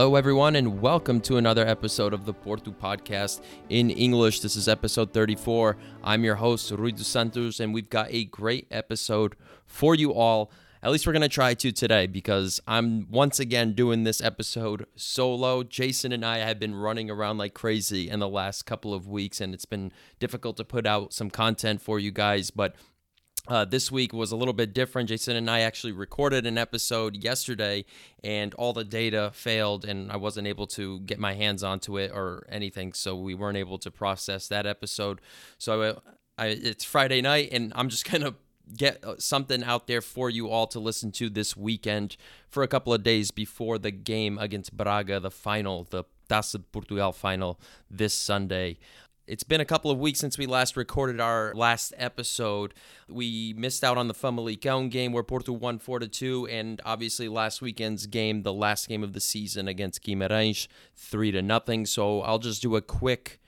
Hello, everyone, and welcome to another episode of the Porto Podcast in English. This is episode 34. I'm your host, Rui dos Santos, and we've got a great episode for you all. At least we're going to try to today because I'm once again doing this episode solo. Jason and I have been running around like crazy in the last couple of weeks, and it's been difficult to put out some content for you guys, but uh, this week was a little bit different. Jason and I actually recorded an episode yesterday, and all the data failed, and I wasn't able to get my hands onto it or anything, so we weren't able to process that episode. So I, I, it's Friday night, and I'm just gonna get uh, something out there for you all to listen to this weekend for a couple of days before the game against Braga, the final, the Taça de Portugal final this Sunday. It's been a couple of weeks since we last recorded our last episode. We missed out on the Famalicão game where Porto won 4 to 2 and obviously last weekend's game, the last game of the season against Guimarães, 3 to nothing. So I'll just do a quick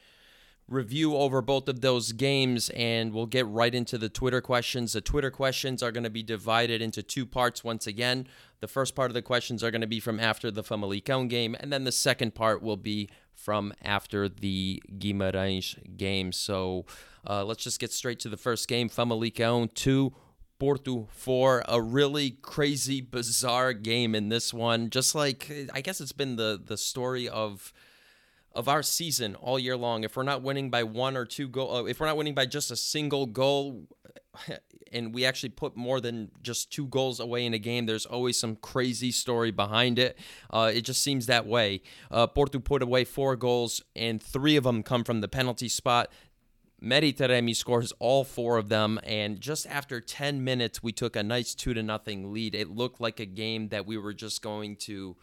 review over both of those games and we'll get right into the Twitter questions. The Twitter questions are going to be divided into two parts once again. The first part of the questions are going to be from after the Famalicão game and then the second part will be from after the Guimarães game. So uh, let's just get straight to the first game. Famalicão 2, Porto 4. A really crazy, bizarre game in this one. Just like, I guess it's been the, the story of of our season all year long. If we're not winning by one or two goal, uh, if we're not winning by just a single goal, and we actually put more than just two goals away in a game, there's always some crazy story behind it. Uh, it just seems that way. Uh, Porto put away four goals, and three of them come from the penalty spot. Mehdi Taremi scores all four of them, and just after 10 minutes, we took a nice two to nothing lead. It looked like a game that we were just going to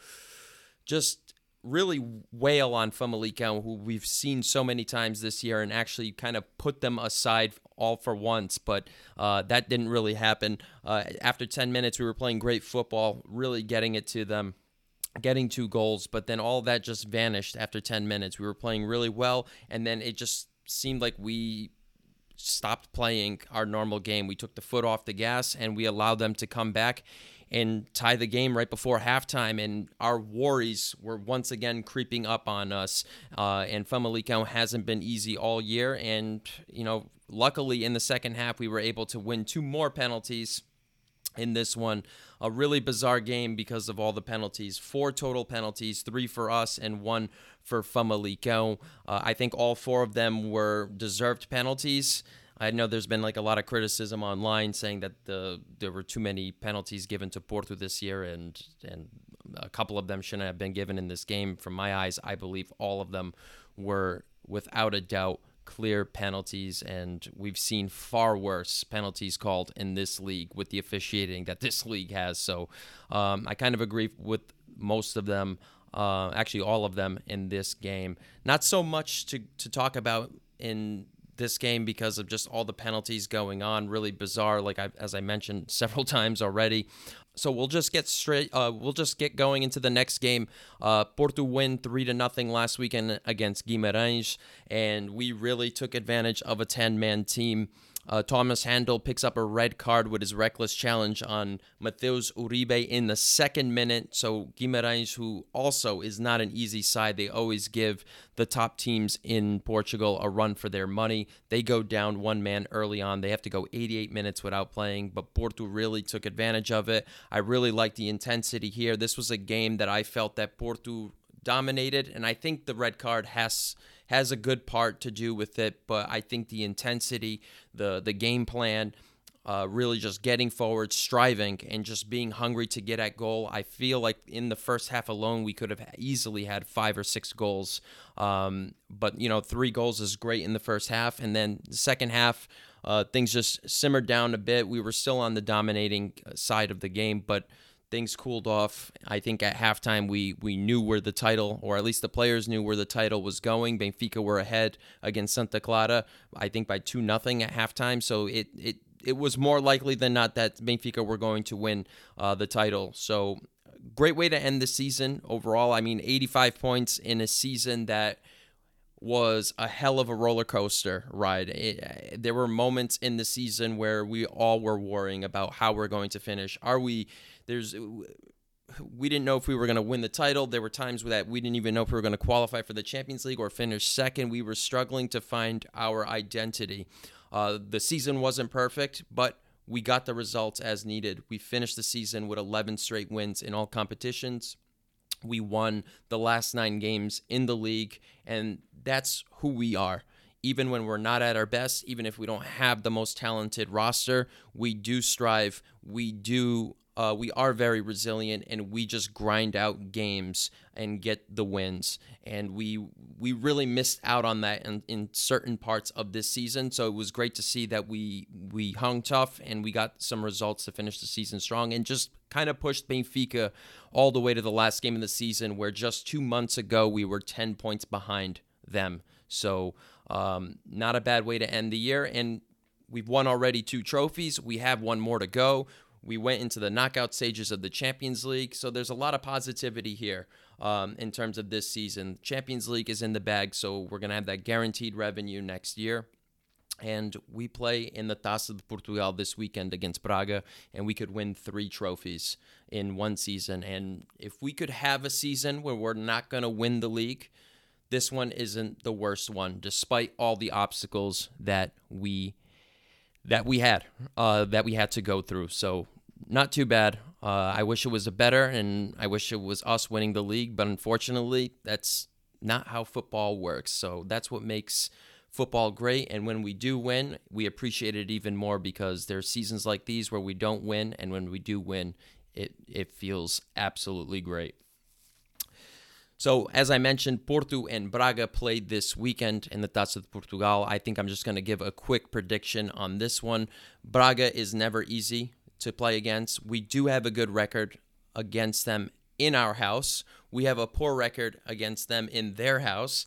just really wail on Famalicão, who we've seen so many times this year, and actually kind of put them aside all for once. But uh, that didn't really happen. Uh, after 10 minutes, we were playing great football, really getting it to them. Getting two goals, but then all that just vanished after 10 minutes. We were playing really well, and then it just seemed like we stopped playing our normal game. We took the foot off the gas and we allowed them to come back and tie the game right before halftime. And our worries were once again creeping up on us. Uh, and Famalicão hasn't been easy all year. And, you know, luckily in the second half, we were able to win two more penalties in this one. A really bizarre game because of all the penalties. Four total penalties, three for us and one for Famalicão. Uh, I think all four of them were deserved penalties. I know there's been like a lot of criticism online saying that the there were too many penalties given to Porto this year, and and a couple of them shouldn't have been given in this game. From my eyes, I believe all of them were without a doubt clear penalties, and we've seen far worse penalties called in this league with the officiating that this league has. So um, I kind of agree with most of them. Uh, actually, all of them in this game. Not so much to, to talk about in this game because of just all the penalties going on. Really bizarre, like I, as I mentioned several times already. So we'll just get straight. Uh, we'll just get going into the next game. Uh, Porto win three to nothing last weekend against Guimarães, and we really took advantage of a ten man team. Uh, Thomas Händel picks up a red card with his reckless challenge on Mateus Uribe in the second minute. So Guimarães, who also is not an easy side, they always give the top teams in Portugal a run for their money. They go down one man early on. They have to go 88 minutes without playing, but Porto really took advantage of it. I really like the intensity here. This was a game that I felt that Porto dominated, and I think the red card has has a good part to do with it. But I think the intensity, the the game plan, uh, really just getting forward, striving, and just being hungry to get at goal. I feel like in the first half alone, we could have easily had five or six goals. Um, but you know, three goals is great in the first half, and then the second half. Uh, things just simmered down a bit. We were still on the dominating uh, side of the game, but things cooled off. I think at halftime we we knew where the title, or at least the players knew where the title was going. Benfica were ahead against Santa Clara, I think by two nothing at halftime. So it it it was more likely than not that Benfica were going to win uh, the title. So great way to end the season overall. I mean, 85 points in a season that was a hell of a roller coaster ride. It, there were moments in the season where we all were worrying about how we're going to finish. Are we there's we didn't know if we were going to win the title. There were times that we didn't even know if we were going to qualify for the Champions League or finish second. We were struggling to find our identity. Uh, the season wasn't perfect, but we got the results as needed. We finished the season with 11 straight wins in all competitions. We won the last nine games in the league, and that's who we are. Even when we're not at our best, even if we don't have the most talented roster, we do strive. We do uh, we are very resilient and we just grind out games and get the wins. And we we really missed out on that in, in certain parts of this season. So it was great to see that we we hung tough and we got some results to finish the season strong and just kind of pushed Benfica all the way to the last game of the season, where just two months ago we were ten points behind them. So um, not a bad way to end the year and. We've won already two trophies. We have one more to go. We went into the knockout stages of the Champions League, so there's a lot of positivity here um, in terms of this season. Champions League is in the bag, so we're going to have that guaranteed revenue next year. And we play in the Taça de Portugal this weekend against Braga, and we could win three trophies in one season. And if we could have a season where we're not going to win the league, this one isn't the worst one, despite all the obstacles that we that we had uh, that we had to go through. So not too bad. Uh, I wish it was a better, and I wish it was us winning the league, but unfortunately, that's not how football works. So that's what makes football great. And when we do win, we appreciate it even more because there's seasons like these where we don't win, and when we do win, it it feels absolutely great. So, as I mentioned, Porto and Braga played this weekend in the Taça de Portugal. I think I'm just going to give a quick prediction on this one. Braga is never easy to play against. We do have a good record against them in our house. We have a poor record against them in their house,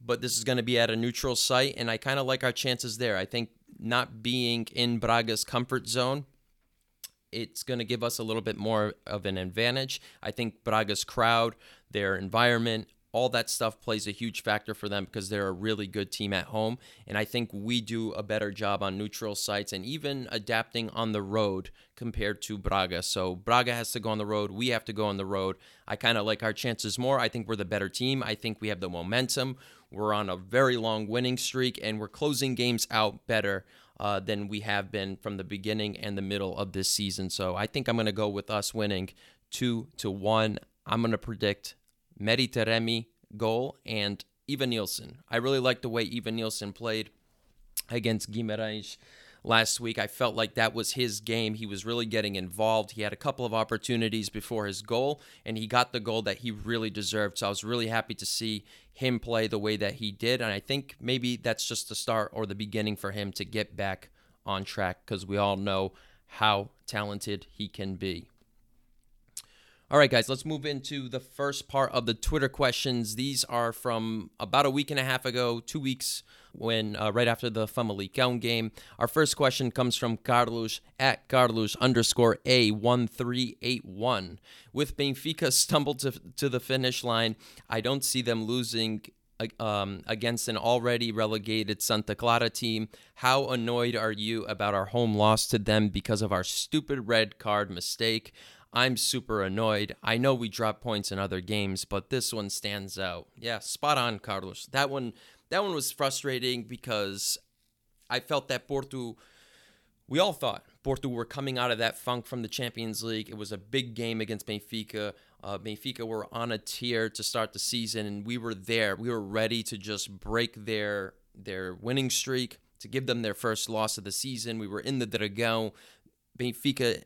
but this is going to be at a neutral site, and I kind of like our chances there. I think not being in Braga's comfort zone it's going to give us a little bit more of an advantage. I think Braga's crowd, their environment, all that stuff plays a huge factor for them because they're a really good team at home. And I think we do a better job on neutral sites and even adapting on the road compared to Braga. So Braga has to go on the road. We have to go on the road. I kind of like our chances more. I think we're the better team. I think we have the momentum. We're on a very long winning streak and we're closing games out better uh, than we have been from the beginning and the middle of this season. So I think I'm going to go with us winning two to one. I'm going to predict Mehdi Taremi goal and Evanilson. I really like the way Evanilson played against Guimarães last week. I felt like that was his game. He was really getting involved. He had a couple of opportunities before his goal, and he got the goal that he really deserved. So I was really happy to see him play the way that he did. And I think maybe that's just the start or the beginning for him to get back on track because we all know how talented he can be. All right, guys, let's move into the first part of the Twitter questions. These are from about a week and a half ago, two weeks when uh, right after the Famalicão game. Our first question comes from Carlos at Carlos underscore A1381. With Benfica stumbled to, to the finish line, I don't see them losing um, against an already relegated Santa Clara team. How annoyed are you about our home loss to them because of our stupid red card mistake? I'm super annoyed. I know we dropped points in other games, but this one stands out. Yeah, spot on, Carlos. That one that one was frustrating because I felt that Porto we all thought Porto were coming out of that funk from the Champions League. It was a big game against Benfica. Uh, Benfica were on a tier to start the season, and we were there. We were ready to just break their their winning streak, to give them their first loss of the season. We were in the Dragão. Benfica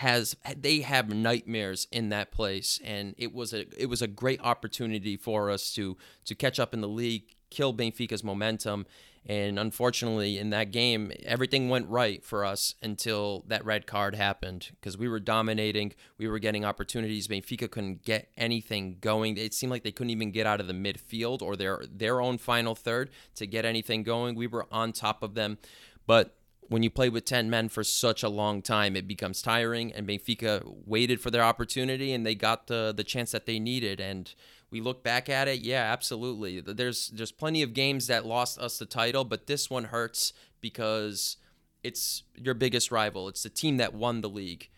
has they have nightmares in that place and it was a it was a great opportunity for us to to catch up in the league kill Benfica's momentum and unfortunately in that game everything went right for us until that red card happened because we were dominating we were getting opportunities Benfica couldn't get anything going it seemed like they couldn't even get out of the midfield or their their own final third to get anything going we were on top of them but when you play with 10 men for such a long time, it becomes tiring. And Benfica waited for their opportunity and they got the, the chance that they needed. And we look back at it, yeah, absolutely. There's there's plenty of games that lost us the title, but this one hurts because it's your biggest rival. It's the team that won the league.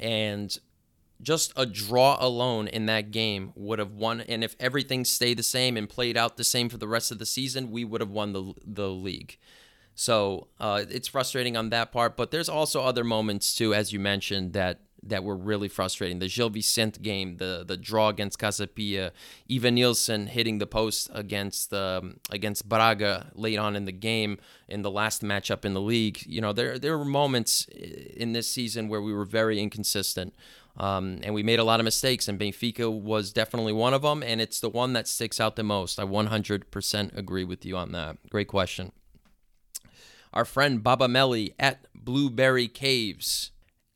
And just a draw alone in that game would have won. And if everything stayed the same and played out the same for the rest of the season, we would have won the the league. So uh, it's frustrating on that part. But there's also other moments too, as you mentioned, that that were really frustrating. The Gil Vicente game, the the draw against Casa Pia, Evanilson hitting the post against um, against Braga late on in the game in the last matchup in the league. You know, there there were moments in this season where we were very inconsistent. Um, and we made a lot of mistakes, and Benfica was definitely one of them, and it's the one that sticks out the most. I 100% agree with you on that. Great question. Our friend Baba Melly at Blueberry Caves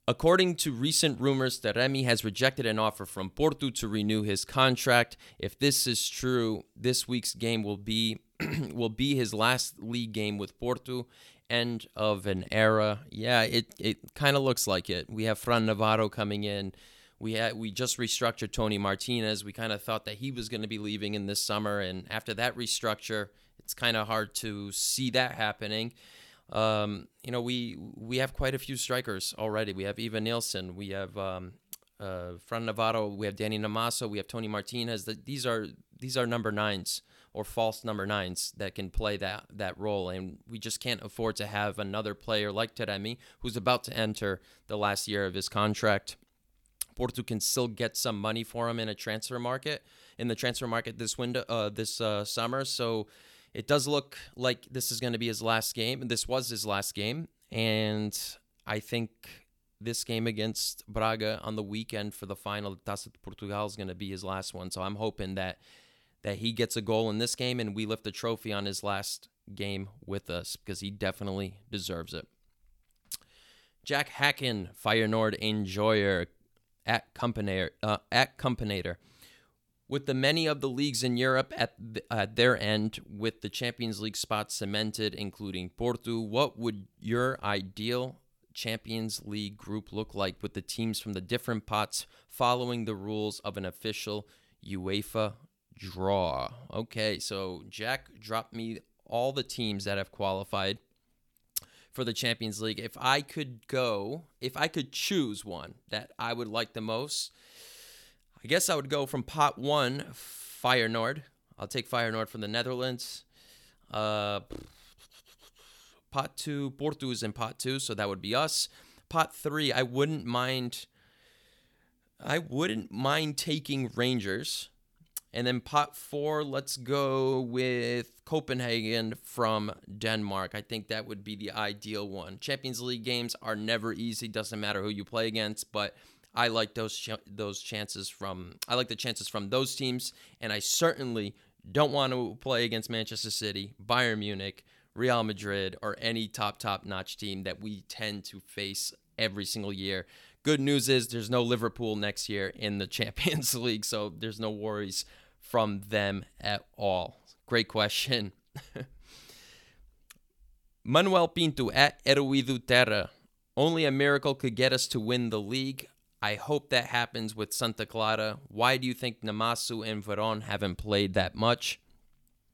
According to recent rumors, Taremi has rejected an offer from Porto to renew his contract. If this is true, this week's game will be will be his last league game with Porto. End of an era. Yeah, it it kind of looks like it. We have Fran Navarro coming in. We had we just restructured Toni Martinez. We kind of thought that he was going to be leaving in this summer, and after that restructure, it's kind of hard to see that happening. Um, you know, we we have quite a few strikers already. We have Evanilson, we have um, uh, Fran Navarro, we have Danny Namaso, we have Toni Martinez. these are these are number nines or false number nines that can play that that role, and we just can't afford to have another player like Taremi, who's about to enter the last year of his contract. Porto can still get some money for him in a transfer market in the transfer market this window uh, this uh, summer. So it does look like this is going to be his last game. This was his last game. And I think this game against Braga on the weekend for the final Taça de Portugal is going to be his last one. So I'm hoping that that he gets a goal in this game and we lift the trophy on his last game with us because he definitely deserves it. Jack Hacken, Feyenoord enjoyer at Companator, uh, at Companator with the many of the leagues in Europe at, the, at their end, with the Champions League spots cemented, including Porto, what would your ideal Champions League group look like with the teams from the different pots following the rules of an official UEFA draw? Okay, so Jack dropped me all the teams that have qualified for the Champions League. If I could go, if I could choose one that I would like the most, I guess I would go from pot one, Feyenoord. I'll take Feyenoord from the Netherlands. Uh, pot two, Porto is in pot two, so that would be us. Pot three, I wouldn't mind. I wouldn't mind taking Rangers. And then pot four, let's go with Copenhagen from Denmark. I think that would be the ideal one. Champions League games are never easy, doesn't matter who you play against, but I like those ch- those chances from I like the chances from those teams, and I certainly don't want to play against Manchester City, Bayern Munich, Real Madrid, or any top top notch team that we tend to face every single year. Good news is there's no Liverpool next year in the Champions League, so there's no worries from them at all. Great question. Manuel Pinto at Eruido Terra. Only a miracle could get us to win the league. I hope that happens with Santa Clara. Why do you think Namaso and Veron haven't played that much?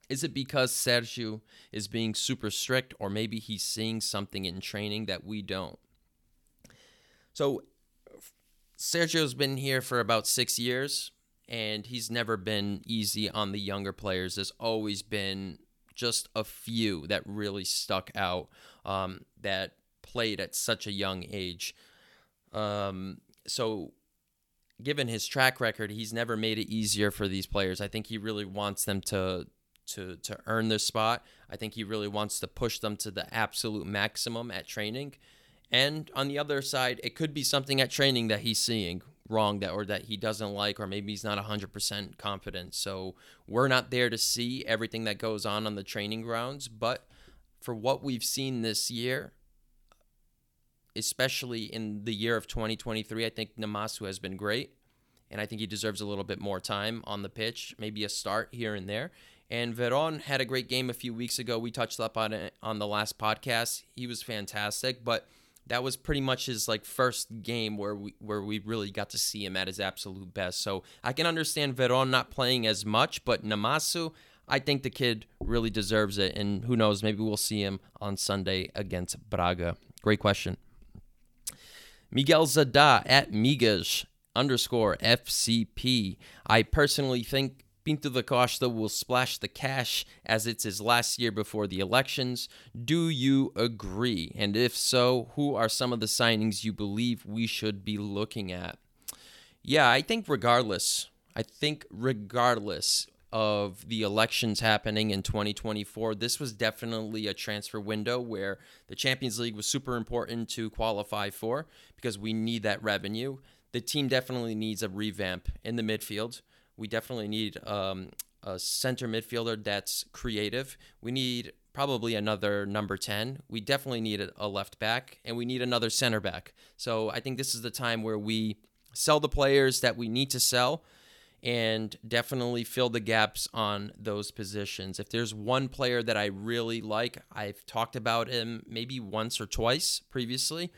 Is it because Sergio is being super strict, or maybe he's seeing something in training that we don't? So, Sergio's been here for about six years, and he's never been easy on the younger players. There's always been just a few that really stuck out um, that played at such a young age. Um, so given his track record, he's never made it easier for these players. I think he really wants them to to to earn their spot. I think he really wants to push them to the absolute maximum at training. And on the other side, it could be something at training that he's seeing wrong that or that he doesn't like or maybe he's not 100% confident. So we're not there to see everything that goes on on the training grounds, but for what we've seen this year, especially in the year of 2023. I think Namaso has been great, and I think he deserves a little bit more time on the pitch, maybe a start here and there. And Veron had a great game a few weeks ago. We touched up on it on the last podcast. He was fantastic, but that was pretty much his like first game where we where we really got to see him at his absolute best. So I can understand Veron not playing as much, but Namaso, I think the kid really deserves it. And who knows, maybe we'll see him on Sunday against Braga. Great question. Miguel Zada at Migas. underscore FCP. I personally think Pinto da Costa will splash the cash as it's his last year before the elections. Do you agree? And if so, who are some of the signings you believe we should be looking at? Yeah, I think regardless, I think regardless of the elections happening in 2024, this was definitely a transfer window where the Champions League was super important to qualify for because we need that revenue. The team definitely needs a revamp in the midfield. We definitely need um, a center midfielder that's creative. We need probably another number 10. We definitely need a left back and we need another center back. So I think this is the time where we sell the players that we need to sell and definitely fill the gaps on those positions. If there's one player that I really like, I've talked about him maybe once or twice previously.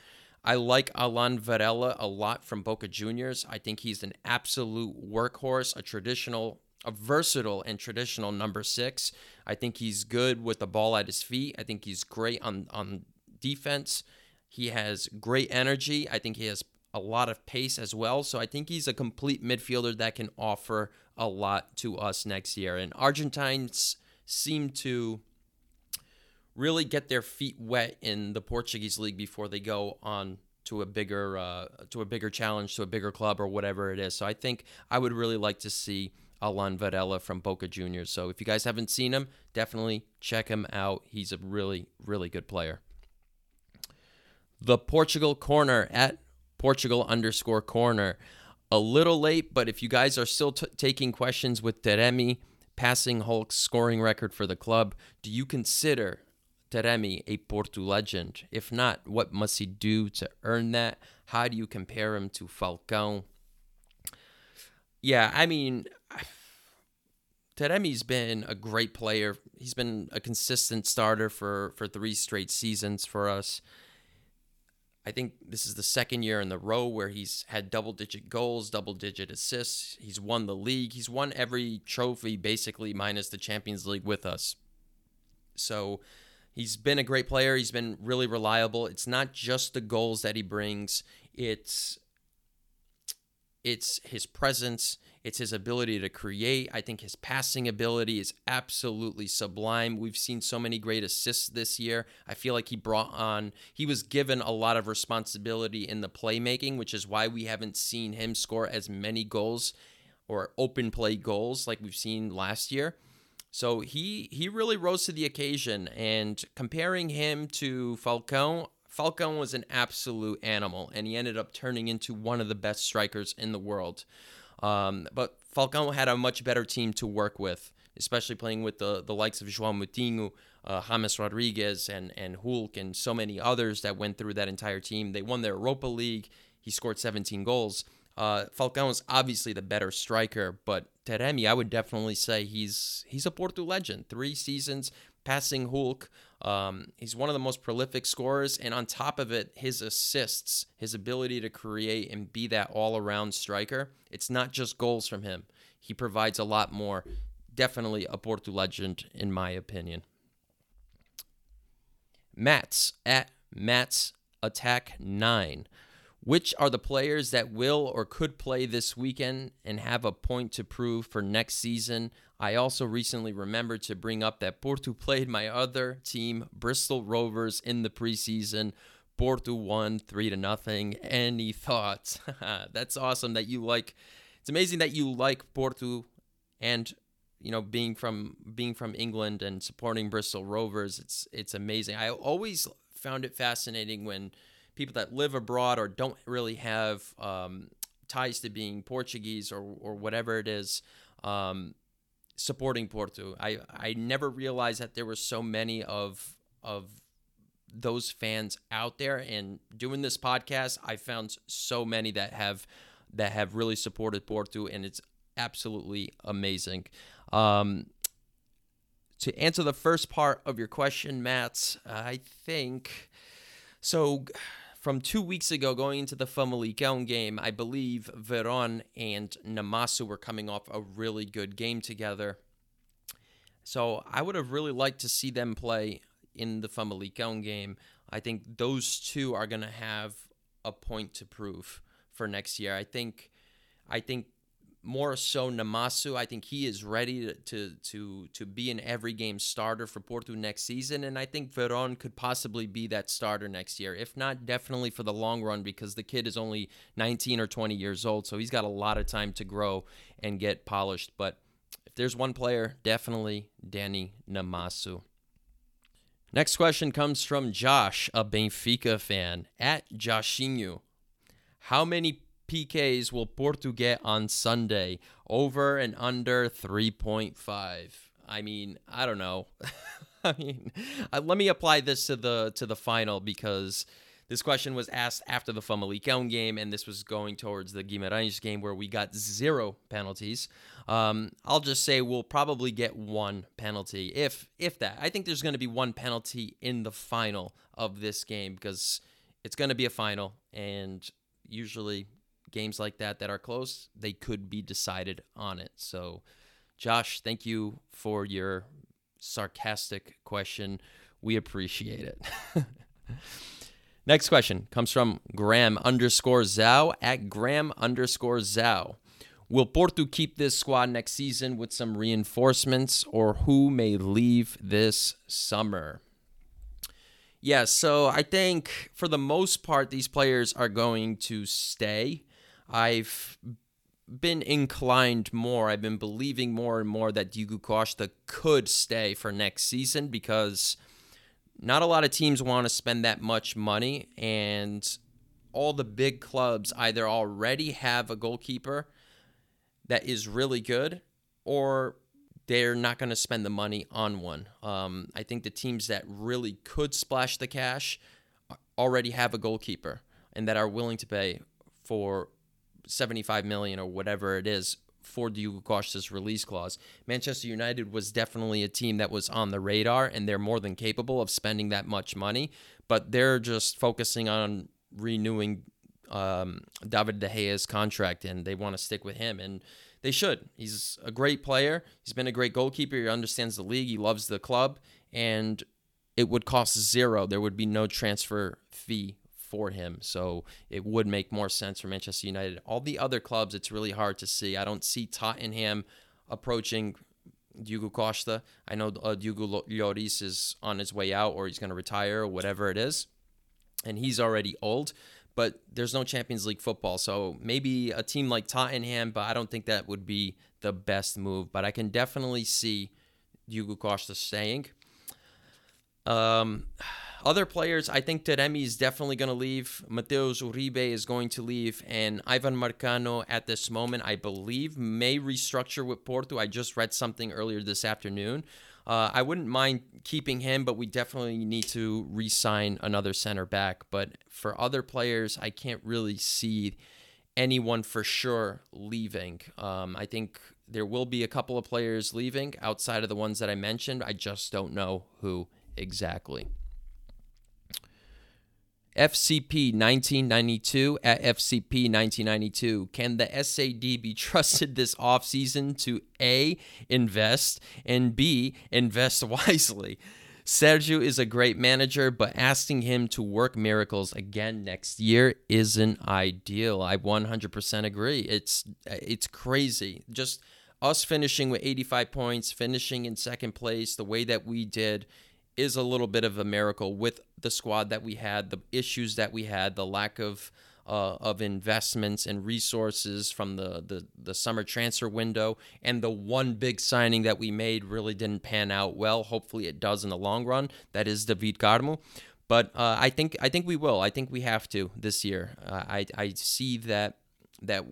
I like Alan Varela a lot from Boca Juniors. I think he's an absolute workhorse, a traditional, a versatile and traditional number six. I think he's good with the ball at his feet. I think he's great on on defense. He has great energy. I think he has a lot of pace as well. So I think he's a complete midfielder that can offer a lot to us next year. And Argentines seem to really get their feet wet in the Portuguese league before they go on to a bigger uh, to a bigger challenge to a bigger club or whatever it is. So I think I would really like to see Alan Varela from Boca Juniors. So if you guys haven't seen him, definitely check him out. He's a really really good player. The Portugal corner at Portugal underscore corner. A little late, but if you guys are still t- taking questions with Taremi passing Hulk's scoring record for the club, do you consider Taremi a Porto legend? If not, what must he do to earn that? How do you compare him to Falcao? Yeah, I mean, Taremi's been a great player. He's been a consistent starter for, for three straight seasons for us. I think this is the second year in the row where he's had double digit goals, double digit assists. He's won the league. He's won every trophy basically minus the Champions League with us. So he's been a great player. He's been really reliable. It's not just the goals that he brings. It's it's his presence, it's his ability to create. I think his passing ability is absolutely sublime. We've seen so many great assists this year. I feel like he brought on, he was given a lot of responsibility in the playmaking, which is why we haven't seen him score as many goals or open play goals like we've seen last year. So he he really rose to the occasion and comparing him to Falcao, Falcao was an absolute animal and he ended up turning into one of the best strikers in the world. Um, but Falcao had a much better team to work with, especially playing with the, the likes of João Moutinho, uh, James Rodriguez, and, and Hulk, and so many others that went through that entire team. They won their Europa League. He scored 17 goals. Uh, Falcao is obviously the better striker, but Taremi, I would definitely say he's he's a Porto legend. Three seasons, passing Hulk. Um, he's one of the most prolific scorers, and on top of it, his assists, his ability to create and be that all-around striker. It's not just goals from him; he provides a lot more. Definitely a Porto legend, in my opinion. Mats at Mats Attack Nine. Which are the players that will or could play this weekend and have a point to prove for next season? I also recently remembered to bring up that Porto played my other team, Bristol Rovers, in the preseason. Porto won three to nothing. Any thoughts? That's awesome that you like. It's amazing that you like Porto, and you know being from being from England and supporting Bristol Rovers. It's it's amazing. I always found it fascinating when people that live abroad or don't really have um, ties to being Portuguese or or whatever it is. Um, supporting Porto. I I never realized that there were so many of of those fans out there and doing this podcast I found so many that have that have really supported Porto and it's absolutely amazing. Um, to answer the first part of your question, Matt, I think so from two weeks ago going into the Famalicão game, I believe Veron and Namaso were coming off a really good game together. So I would have really liked to see them play in the Famalicão game. I think those two are going to have a point to prove for next year. I think I think more so Namaso. I think he is ready to, to to be an every game starter for Porto next season, and I think Veron could possibly be that starter next year. If not, definitely for the long run because the kid is only 19 or 20 years old, so he's got a lot of time to grow and get polished. But if there's one player, definitely Danny Namaso. Next question comes from Josh, a Benfica fan, at Joshinho. How many PKs will Porto get on Sunday? Over and under 3.5. I mean, I don't know. I mean, uh, let me apply this to the to the final because this question was asked after the Famalicão game, and this was going towards the Guimarães game where we got zero penalties. Um, I'll just say we'll probably get one penalty, if if that. I think there's going to be one penalty in the final of this game because it's going to be a final, and usually games like that that are close, they could be decided on it. So, Josh, thank you for your sarcastic question. We appreciate it. Next question comes from Graham underscore Zhao at Graham underscore Zhao. Will Porto keep this squad next season with some reinforcements, or who may leave this summer? Yeah, so I think for the most part, these players are going to stay. I've been inclined more, I've been believing more and more that Diogo Costa could stay for next season because not a lot of teams want to spend that much money, and all the big clubs either already have a goalkeeper that is really good or they're not going to spend the money on one. Um, I think the teams that really could splash the cash already have a goalkeeper and that are willing to pay for 75 million or whatever it is for Diogo Costa's release clause. Manchester United was definitely a team that was on the radar, and they're more than capable of spending that much money, but they're just focusing on renewing um, David De Gea's contract, and they want to stick with him, and they should. He's a great player. He's been a great goalkeeper. He understands the league. He loves the club, and it would cost zero. There would be no transfer fee for him. So it would make more sense for Manchester United. All the other clubs, it's really hard to see. I don't see Tottenham approaching Diogo Costa. I know uh, Diogo Lloris is on his way out or he's going to retire or whatever it is. And he's already old, but there's no Champions League football. So maybe a team like Tottenham, but I don't think that would be the best move. But I can definitely see Diogo Costa staying. Um, other players, I think Taremi is definitely going to leave. Mateus Uribe is going to leave. And Ivan Marcano, at this moment, I believe, may restructure with Porto. I just read something earlier this afternoon. Uh, I wouldn't mind keeping him, but we definitely need to re sign another center back. But for other players, I can't really see anyone for sure leaving. Um, I think there will be a couple of players leaving outside of the ones that I mentioned. I just don't know who exactly. FCP 1992 at FCP 1992. Can the SAD be trusted this offseason to A, invest, and B, invest wisely? Sergio is a great manager, but asking him to work miracles again next year isn't ideal. I 100% agree. It's it's crazy. Just us finishing with 85 points, finishing in second place the way that we did is a little bit of a miracle with the squad that we had, the issues that we had, the lack of uh, of investments and resources from the, the the summer transfer window, and the one big signing that we made really didn't pan out well. Hopefully, it does in the long run. That is David Carmo. But uh, I think I think we will. I think we have to this year. Uh, I I see that that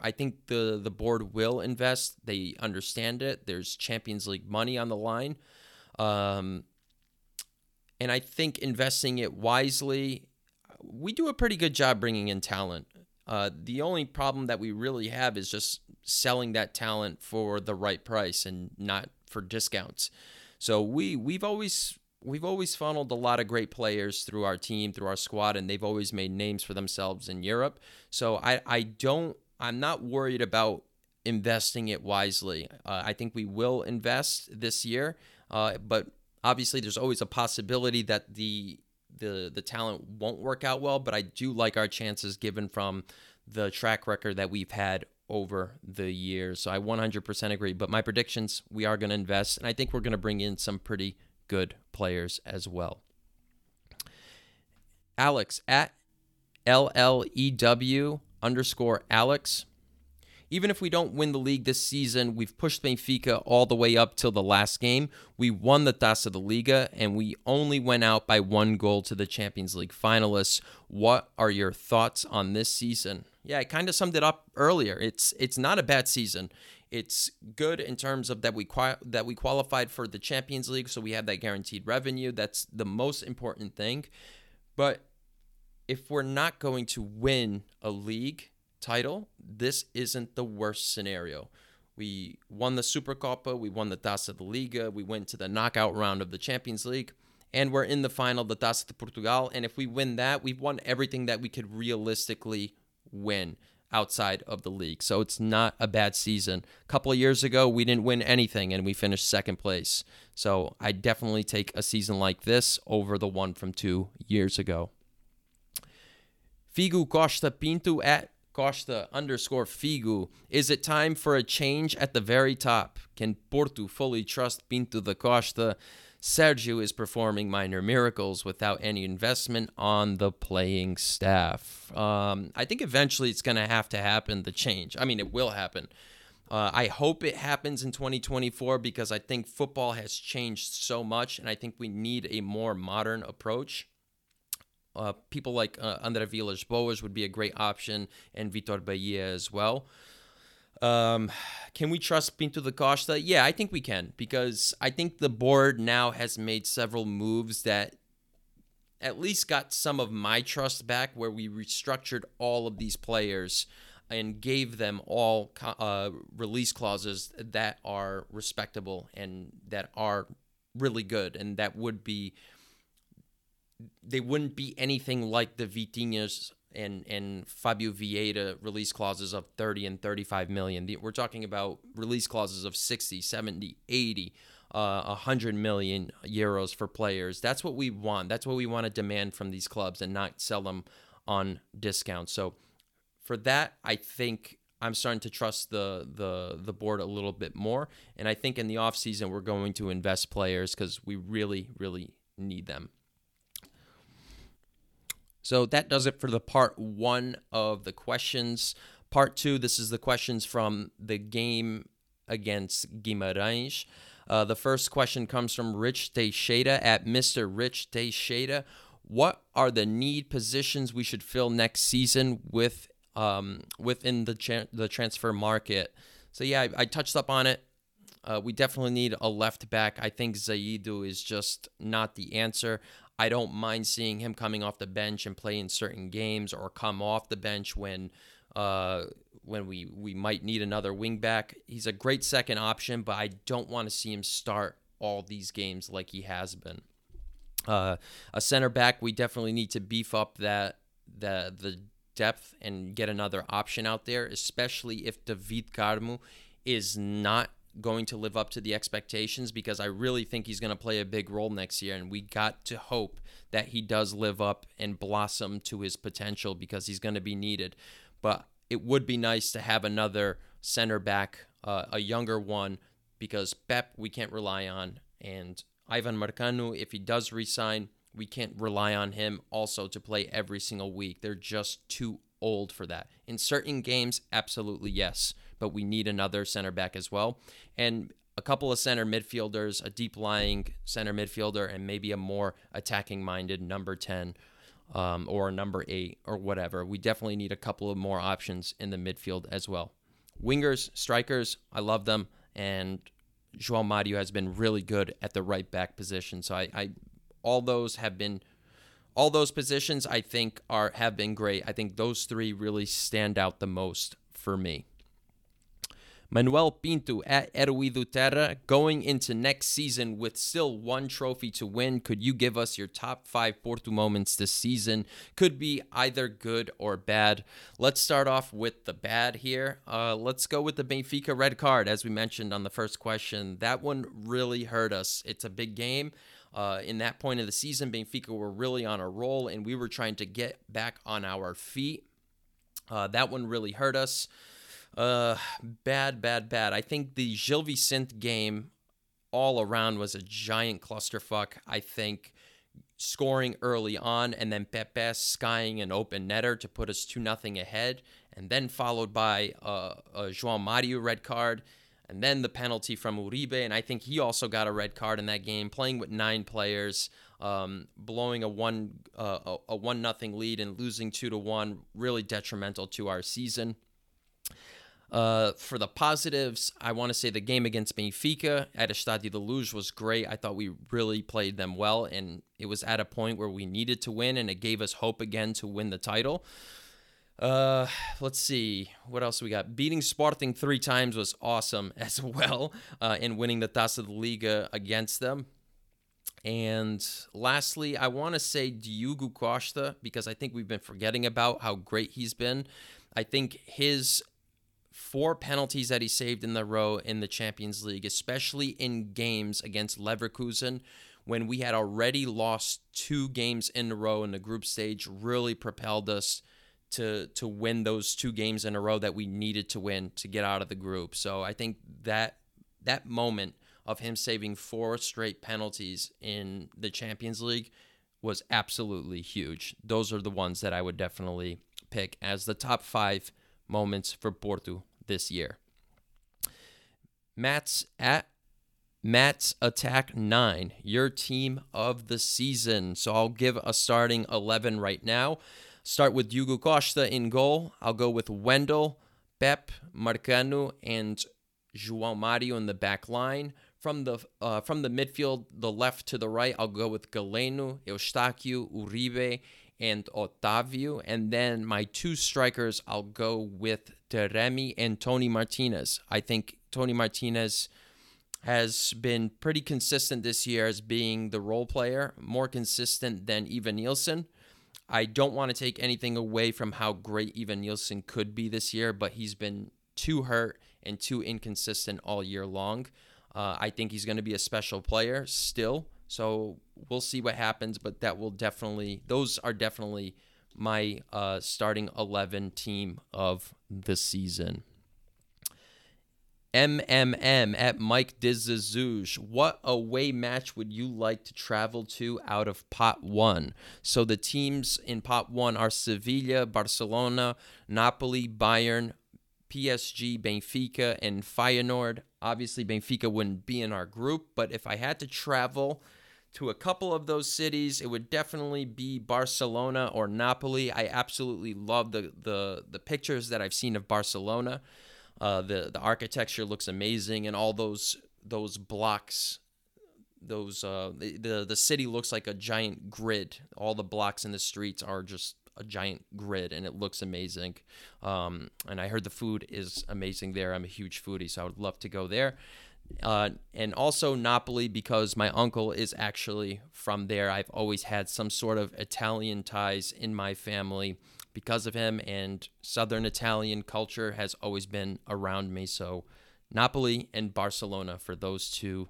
I think the the board will invest. They understand it. There's Champions League money on the line. Um, and I think investing it wisely, we do a pretty good job bringing in talent. Uh, the only problem that we really have is just selling that talent for the right price and not for discounts. So we we've always we've always funneled a lot of great players through our team, through our squad, and they've always made names for themselves in Europe. So I I don't I'm not worried about investing it wisely. Uh, I think we will invest this year, uh, but Obviously, there's always a possibility that the the the talent won't work out well, but I do like our chances given from the track record that we've had over the years. So I 100% agree. But my predictions, we are going to invest, and I think we're going to bring in some pretty good players as well. Alex at LLEW underscore Alex. Even if we don't win the league this season, we've pushed Benfica all the way up till the last game. We won the Taça da Liga and we only went out by one goal to the Champions League finalists. What are your thoughts on this season? Yeah, I kind of summed it up earlier. It's it's not a bad season. It's good in terms of that we that we qualified for the Champions League, so we have that guaranteed revenue. That's the most important thing. But if we're not going to win a league title, this isn't the worst scenario. We won the Supercopa, we won the Taça da Liga, we went to the knockout round of the Champions League, and we're in the final, the Taça de Portugal. And if we win that, we've won everything that we could realistically win outside of the league. So it's not a bad season. A couple of years ago, we didn't win anything and we finished second place. So I definitely take a season like this over the one from two years ago. Figu Costa Pinto at Costa underscore Figu. Is it time for a change at the very top? Can Porto fully trust Pinto da Costa? Sergio is performing minor miracles without any investment on the playing staff. Um, I think eventually it's going to have to happen, the change. I mean, it will happen. Uh, I hope it happens in 2024 because I think football has changed so much, and I think we need a more modern approach. Uh, people like uh, Andre Villas Boas would be a great option, and Vitor Baía as well. Um, can we trust Pinto da Costa? Yeah, I think we can because I think the board now has made several moves that at least got some of my trust back, where we restructured all of these players and gave them all uh, release clauses that are respectable and that are really good and that would be they wouldn't be anything like the Vitinhas and and Fabio Vieira release clauses of 30 and 35 million. We're talking about release clauses of 60, 70, 80, uh, 100 million euros for players. That's what we want. That's what we want to demand from these clubs and not sell them on discount. So for that, I think I'm starting to trust the the the board a little bit more and I think in the offseason we're going to invest players cuz we really really need them. So that does it for the part one of the questions. Part two, this is the questions from the game against Guimarães. Uh, the first question comes from Rich Teixeira at Mr. Rich Teixeira. What are the need positions we should fill next season with um, within the the transfer market? So yeah, I, I touched up on it. Uh, we definitely need a left back. I think Zaidu is just not the answer. I don't mind seeing him coming off the bench and play in certain games or come off the bench when uh, when we, we might need another wingback. He's a great second option, but I don't want to see him start all these games like he has been. Uh, a center back, we definitely need to beef up that the the depth and get another option out there, especially if David Carmo is not going to live up to the expectations because I really think he's going to play a big role next year. And we got to hope that he does live up and blossom to his potential because he's going to be needed. But it would be nice to have another center back, uh, a younger one, because Pepe we can't rely on. And Ivan Marcano, if he does resign, we can't rely on him also to play every single week. They're just too old for that. In certain games, absolutely yes but we need another center back as well. And a couple of center midfielders, a deep lying center midfielder, and maybe a more attacking minded number 10 um, or number 8 or whatever. We definitely need a couple of more options in the midfield as well. Wingers, strikers, I love them. And João Mario has been really good at the right back position. So I, I all those have been all those positions I think are have been great. I think those three really stand out the most for me. Manuel Pinto at Eruido Terra going into next season with still one trophy to win. Could you give us your top five Porto moments this season? Could be either good or bad. Let's start off with the bad here. Uh, let's go with the Benfica red card, as we mentioned on the first question. That one really hurt us. It's a big game. Uh, in that point of the season, Benfica were really on a roll, and we were trying to get back on our feet. Uh, that one really hurt us. Uh, bad, bad, bad. I think the Gil Vicente game all around was a giant clusterfuck. I think scoring early on and then Pepe skying an open netter to put us 2 nothing ahead, and then followed by a, a João Mario red card, and then the penalty from Uribe. And I think he also got a red card in that game, playing with nine players, um, blowing a one uh, a one nothing lead and losing two to one, really detrimental to our season. Uh, for the positives, I want to say the game against Benfica at Estádio da Luz was great. I thought we really played them well, and it was at a point where we needed to win, and it gave us hope again to win the title. Uh, let's see what else we got. Beating Sporting three times was awesome as well, uh, and winning the Taça da Liga against them. And lastly, I want to say Diogo Costa because I think we've been forgetting about how great he's been. I think his four penalties that he saved in the row in the Champions League, especially in games against Leverkusen when we had already lost two games in a row in the group stage, really propelled us to to win those two games in a row that we needed to win to get out of the group. So I think that that moment of him saving four straight penalties in the Champions League was absolutely huge. Those are the ones that I would definitely pick as the top five moments for Porto this year. Matt's at Matt's Attack 9, your team of the season. So I'll give a starting 11 right now. Start with Diogo Costa in goal. I'll go with Wendell, Pepe, Marcano, and João Mario in the back line. From the uh, from the midfield, the left to the right, I'll go with Galeno, Eustáquio, Uribe, and Otavio. And then my two strikers, I'll go with Taremi and Toni Martinez. I think Toni Martinez has been pretty consistent this year as being the role player, more consistent than Evanilson. I don't want to take anything away from how great Evanilson could be this year, but he's been too hurt and too inconsistent all year long. Uh, I think he's going to be a special player still. So we'll see what happens, but that will definitely, those are definitely my uh, starting 11 team of the season. MMM at Mike Dizazouge. What away match would you like to travel to out of pot one? So the teams in pot one are Sevilla, Barcelona, Napoli, Bayern, PSG, Benfica, and Feyenoord. Obviously, Benfica wouldn't be in our group, but if I had to travel to a couple of those cities, it would definitely be Barcelona or Napoli. I absolutely love the the the pictures that I've seen of Barcelona. Uh, the the architecture looks amazing, and all those those blocks, those uh, the the city looks like a giant grid. All the blocks in the streets are just a giant grid, and it looks amazing. Um, and I heard the food is amazing there. I'm a huge foodie, so I would love to go there. Uh, and also Napoli because my uncle is actually from there. I've always had some sort of Italian ties in my family because of him, and Southern Italian culture has always been around me. So, Napoli and Barcelona for those two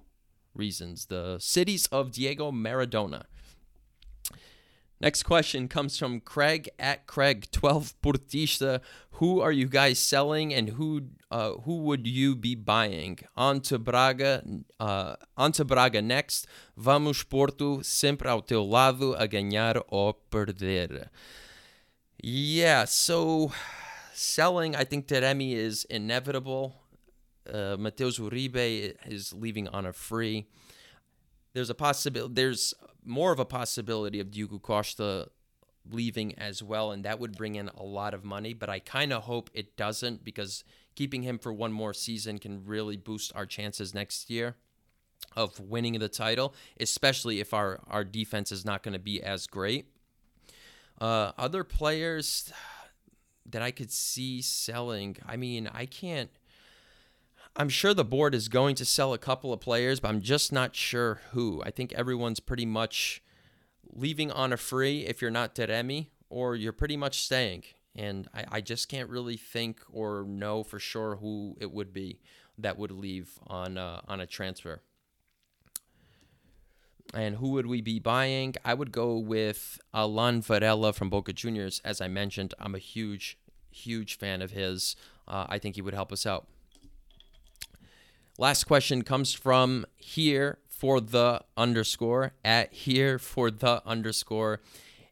reasons. The cities of Diego Maradona. Next question comes from Craig at Craig twelve Portista. Who are you guys selling, and who uh, who would you be buying? On to Braga, uh, on to Braga next. Vamos Porto, sempre ao teu lado a ganhar ou perder. Yeah, so selling, I think Taremi is inevitable. Uh, Matheus Uribe is leaving on a free. There's a possibility. There's more of a possibility of Diogo Costa leaving as well, and that would bring in a lot of money. But I kind of hope it doesn't because keeping him for one more season can really boost our chances next year of winning the title, especially if our, our defense is not going to be as great. Uh, other players that I could see selling, I mean, I can't. I'm sure the board is going to sell a couple of players, but I'm just not sure who. I think everyone's pretty much leaving on a free if you're not Taremi, or you're pretty much staying. And I, I just can't really think or know for sure who it would be that would leave on uh, on a transfer. And who would we be buying? I would go with Alan Varela from Boca Juniors. As I mentioned, I'm a huge huge fan of his. Uh, I think he would help us out. Last question comes from here for the underscore at here for the underscore.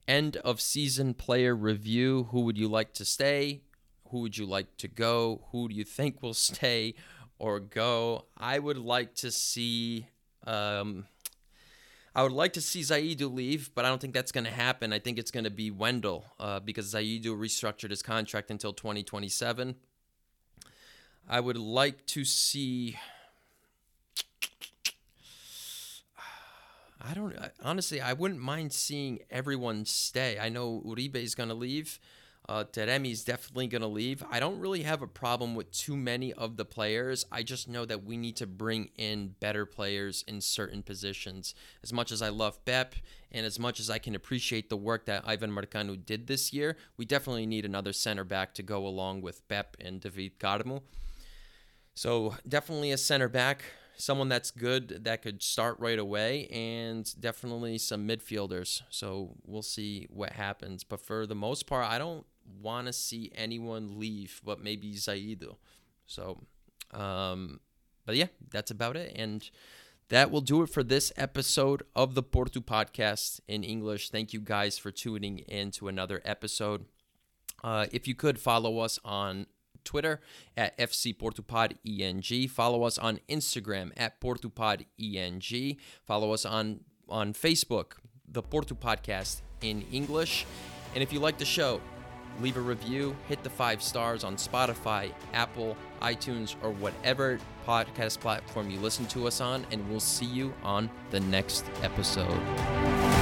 End of season player review. Who would you like to stay? Who would you like to go? Who do you think will stay or go? I would like to see. Um, I would like to see Zaidu leave, but I don't think that's going to happen. I think it's going to be Wendell uh, because Zaidu restructured his contract until 2027. I would like to see. I don't honestly. I wouldn't mind seeing everyone stay. I know Uribe is going to leave. Uh, Taremi is definitely going to leave. I don't really have a problem with too many of the players. I just know that we need to bring in better players in certain positions. As much as I love Pepe and as much as I can appreciate the work that Iván Marcano did this year, we definitely need another center back to go along with Pepe and David Carmo. So definitely a center back, someone that's good that could start right away, and definitely some midfielders. So we'll see what happens. But for the most part, I don't want to see anyone leave, but maybe Zaidu. So, um, but yeah, that's about it. And that will do it for this episode of the Porto podcast in English. Thank you guys for tuning in to another episode. Uh, if you could follow us on Twitter at FC Portupod ENG. Follow us on Instagram at Portupod ENG. Follow us on on Facebook, the Porto Podcast in English. And if you like the show, leave a review, hit the five stars on Spotify, Apple, iTunes, or whatever podcast platform you listen to us on, and we'll see you on the next episode.